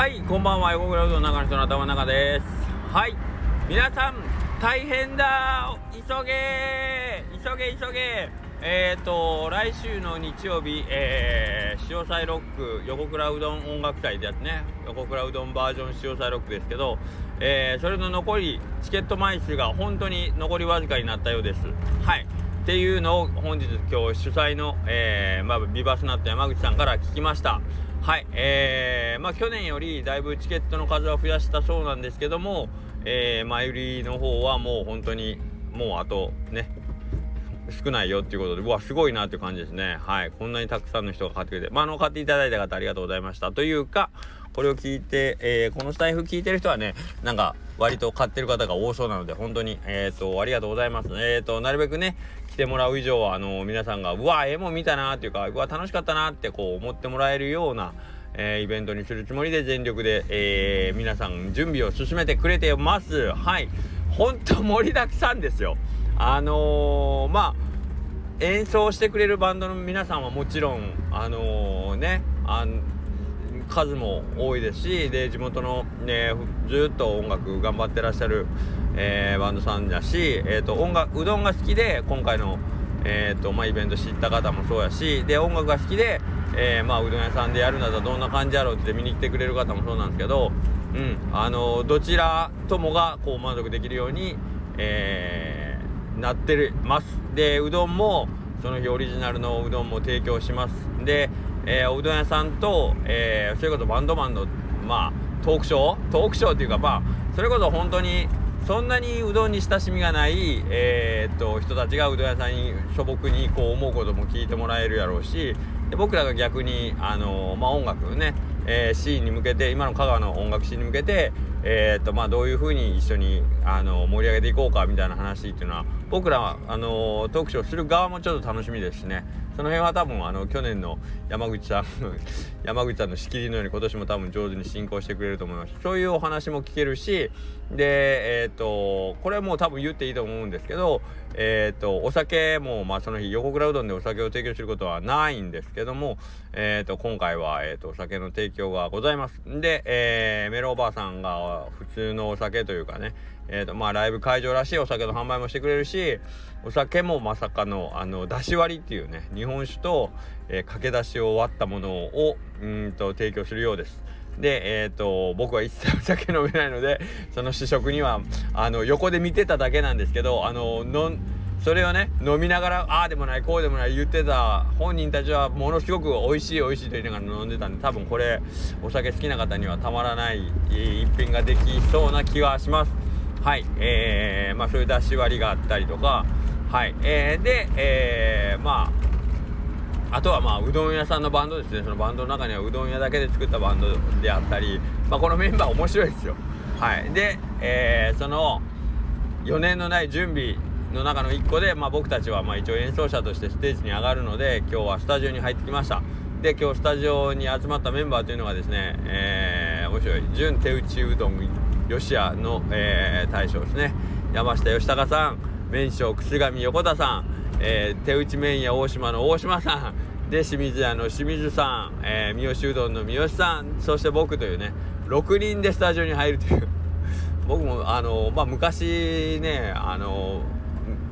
はいこんばんは。横倉うどんの中の人の頭の中です。はい。皆さん大変だ。急げ。急げ急げ。えっ、ー、と来週の日曜日、えー、潮祭ロック横倉うどん音楽祭ってやつね。横倉うどんバージョン潮祭ロックですけど、えー、それの残りチケット枚数が本当に残りわずかになったようです。はい。っていうのを本日今日主催の、えー、まあ、ビバスナット山口さんから聞きました。はいえー、まあ去年よりだいぶチケットの数は増やしたそうなんですけども、えー、前売りの方はもう本当にもうあとね少ないよっていうことでうわすごいなっていう感じですね。はいこんなにたくさんの人が買ってくれてまああの買っていただいた方ありがとうございました。というかこれを聞いて、えー、このスタイフ聞いてる人はねなんか割と買ってる方が多そうなので本当にえっ、ー、とありがとうございます。えっ、ー、となるべくね来てもらう以上はあの皆さんがうわええもん見たなっていうかうわ楽しかったなってこう思ってもらえるようなえー、イベントにするつもりで全力で、えー、皆さん準備を進めてくれてます。はい。ほんと盛りだくさんですよ。あのー、まあ演奏してくれるバンドの皆さんはもちろんあのー、ねあ数も多いですしで地元の、ね、ずっと音楽頑張ってらっしゃる、えー、バンドさんだし、えーと、音楽うどんが好きで今回の、えーとまあ、イベント知った方もそうやしで音楽が好きで、えー、まあ、うどん屋さんでやるならどんな感じやろうって見に来てくれる方もそうなんですけど、うんあのどちらともがこう満足できるように、えー、なってます。でうどんもその日オリジナルのうどんも提供します。でえー、おうどん屋さんと、えー、それこそバンドマンの、まあ、トークショー？トークショーっていうか、まあ、それこそ本当にそんなにうどんに親しみがない、えー、っと人たちがうどん屋さんに素朴にこう思うことも聞いてもらえるやろうしで僕らが逆に、あのまあ、音楽ね、えー、シーンに向けて今の香川の音楽シーンに向けて、えー、っとまあ、どういうふうに一緒に、あの盛り上げていこうかみたいな話っていうのは僕らはあのトークショーする側もちょっと楽しみですしね。その辺は多分あの去年の山口さん 山口さんの仕切りのように今年も多分上手に進行してくれると思います。そういうお話も聞けるしでえっ、とこれはもう多分言っていいと思うんですけどえっ、とお酒もまあその日横倉うどんでお酒を提供することはないんですけどもえっ、と今回は、えーと、お酒の提供がございます。で、えー、メロおばあさんが普通のお酒というかねえーとまあ、ライブ会場らしいお酒の販売もしてくれるしお酒もまさかのあの出し割りっていうね日本酒と、えー、駆け出しを割ったものをうんと提供するようです。で、えーと、僕は一切お酒飲めないのでその試食にはあの横で見てただけなんですけどあののそれをね飲みながらああでもないこうでもない言ってた本人たちはものすごく美味しい美味しいと言いながら飲んでたんで多分これお酒好きな方にはたまらない一品ができそうな気がします。はいえー、まあそういう出し割りがあったりとかはいえー、でえー、まああとはまあうどん屋さんのバンドですねそのバンドの中にはうどん屋だけで作ったバンドであったりまあこのメンバー面白いですよはいで、えー、その4年のない準備の中の1個で、まあ、僕たちはまあ一応演奏者としてステージに上がるので今日はスタジオに入ってきました。で今日スタジオに集まったメンバーというのがですね、えー、面白い。純手打ちうどん吉屋の、えー、大将ですね。山下義孝さん。麺匠串上横田さん、えー、手打ち麺屋大島の大島さん。で清水屋の清水さん、えー、三好うどんの三好さん。そして僕というね6人でスタジオに入るという。僕もあのまあ昔ねあの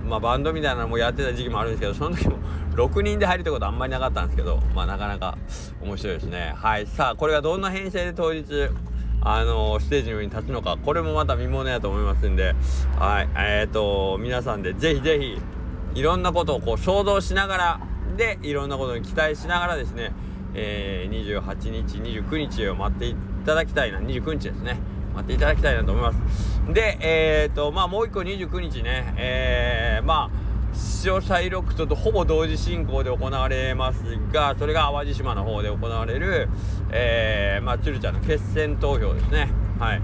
まあ、バンドみたいなのもやってた時期もあるんですけどその時も6人で入るってことあんまりなかったんですけどまあなかなか面白いですね。はい。さあこれがどんな編成で当日あのステージの上に立つのかこれもまた見ものやと思いますんではい。えっ、ー、と皆さんでぜひぜひいろんなことをこう想像しながらでいろんなことに期待しながらですね、えー、28日29日を待っていただきたいな。29日ですね。待っていただきたいなと思います。でえっ、ー、とまあもう一個29日ね。えー、まあ潮シロックとほぼ同時進行で行われますがそれが淡路島の方で行われる、えー、まあ、鶴ちゃんの決選投票ですね。はい。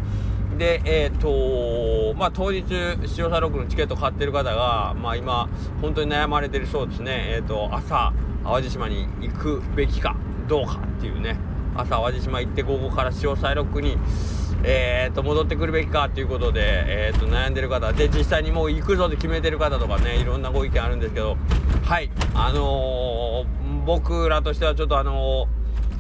でえっ、ー、とまあ当日潮シロックのチケット買ってる方がまあ今本当に悩まれてるそうですね。えっ、ー、と朝淡路島に行くべきかどうかっていうね。朝淡路島行って午後から潮シロックにえー、と戻ってくるべきかということで、えー、と悩んでる方で実際にもう行くぞって決めてる方とかねいろんなご意見あるんですけどはいあのー、僕らとしてはちょっとあの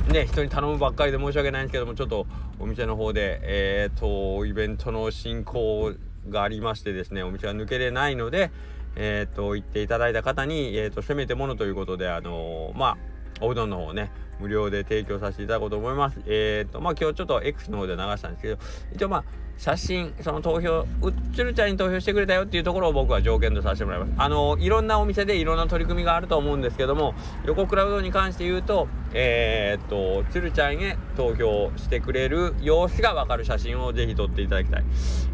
ね人に頼むばっかりで申し訳ないんですけどもちょっとお店の方でえっ、とイベントの進行がありましてですねお店は抜けれないのでえっ、と言っていただいた方に、えーと、せめてものということであのまあおうどんの方ね無料で提供させていただこうと思います。えっ、ー、とまあ今日ちょっと X の方で流したんですけど一応まあ写真その投票うっちるちゃんに投票してくれたよっていうところを僕は条件とさせてもらいます。あのいろんなお店でいろんな取り組みがあると思うんですけども横クラウドに関して言うとえー、っとつるちゃんへ投票してくれる様子が分かる写真をぜひ撮っていただきたい。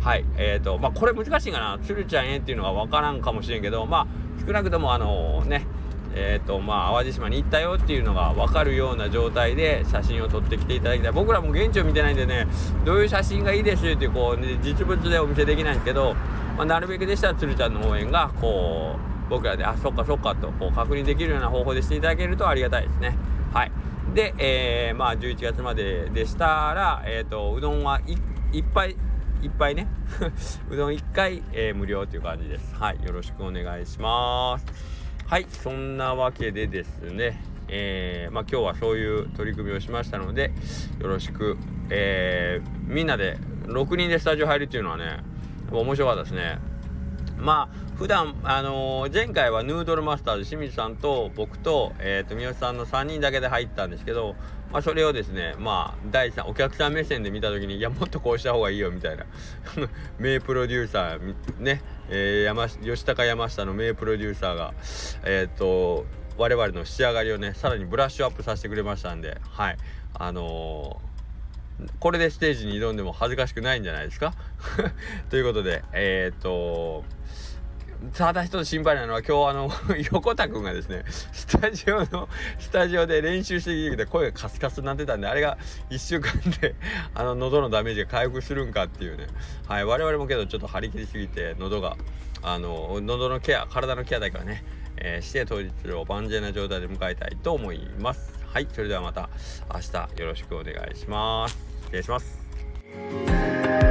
はいえー、っとまあこれ難しいかな。つるちゃんへっていうのが分からんかもしれんけどまあ少なくともあのねえーとまあ、淡路島に行ったよっていうのが分かるような状態で写真を撮ってきていただきたい。僕らも現地を見てないんでねどういう写真がいいですってこう、ね、実物でお見せできないんですけど、まあ、なるべくでしたら鶴ちゃんの応援がこう僕らであそっかそっかとこう確認できるような方法でしていただけるとありがたいですね。はい。で、えー、まあ11月まででしたら、えーと、うどんはいっぱいいっぱいね。うどん1回、えー、無料という感じです。はい。よろしくお願いします。はいそんなわけでですねえー、まあ、今日はそういう取り組みをしましたのでよろしく、えー、みんなで6人でスタジオ入るっていうのはね面白かったですね。まあ普段あのー、前回はヌードルマスターズ清水さんと僕と,、えーと、三好さんの3人だけで入ったんですけど、まあ、それをですねまあ第3お客さん目線で見た時にいやもっとこうした方がいいよみたいな。名プロデューサーね、えー、山吉高山下の名プロデューサーがえっ、ー、と我々の仕上がりをねさらにブラッシュアップさせてくれましたんではい。あのこれでステージに挑んでも恥ずかしくないんじゃないですか？ということで、えっ、とただ一つ心配なのは今日あの 横田君がですねスタジオのスタジオで練習してきて声がカスカスになってたんであれが1週間で あの喉のダメージが回復するんかっていうね。はい我々もけどちょっと張り切りすぎて喉があの喉のケア体のケアだからね、えー、して当日を万全な状態で迎えたいと思います。はいそれではまた明日よろしくお願いします。失礼します。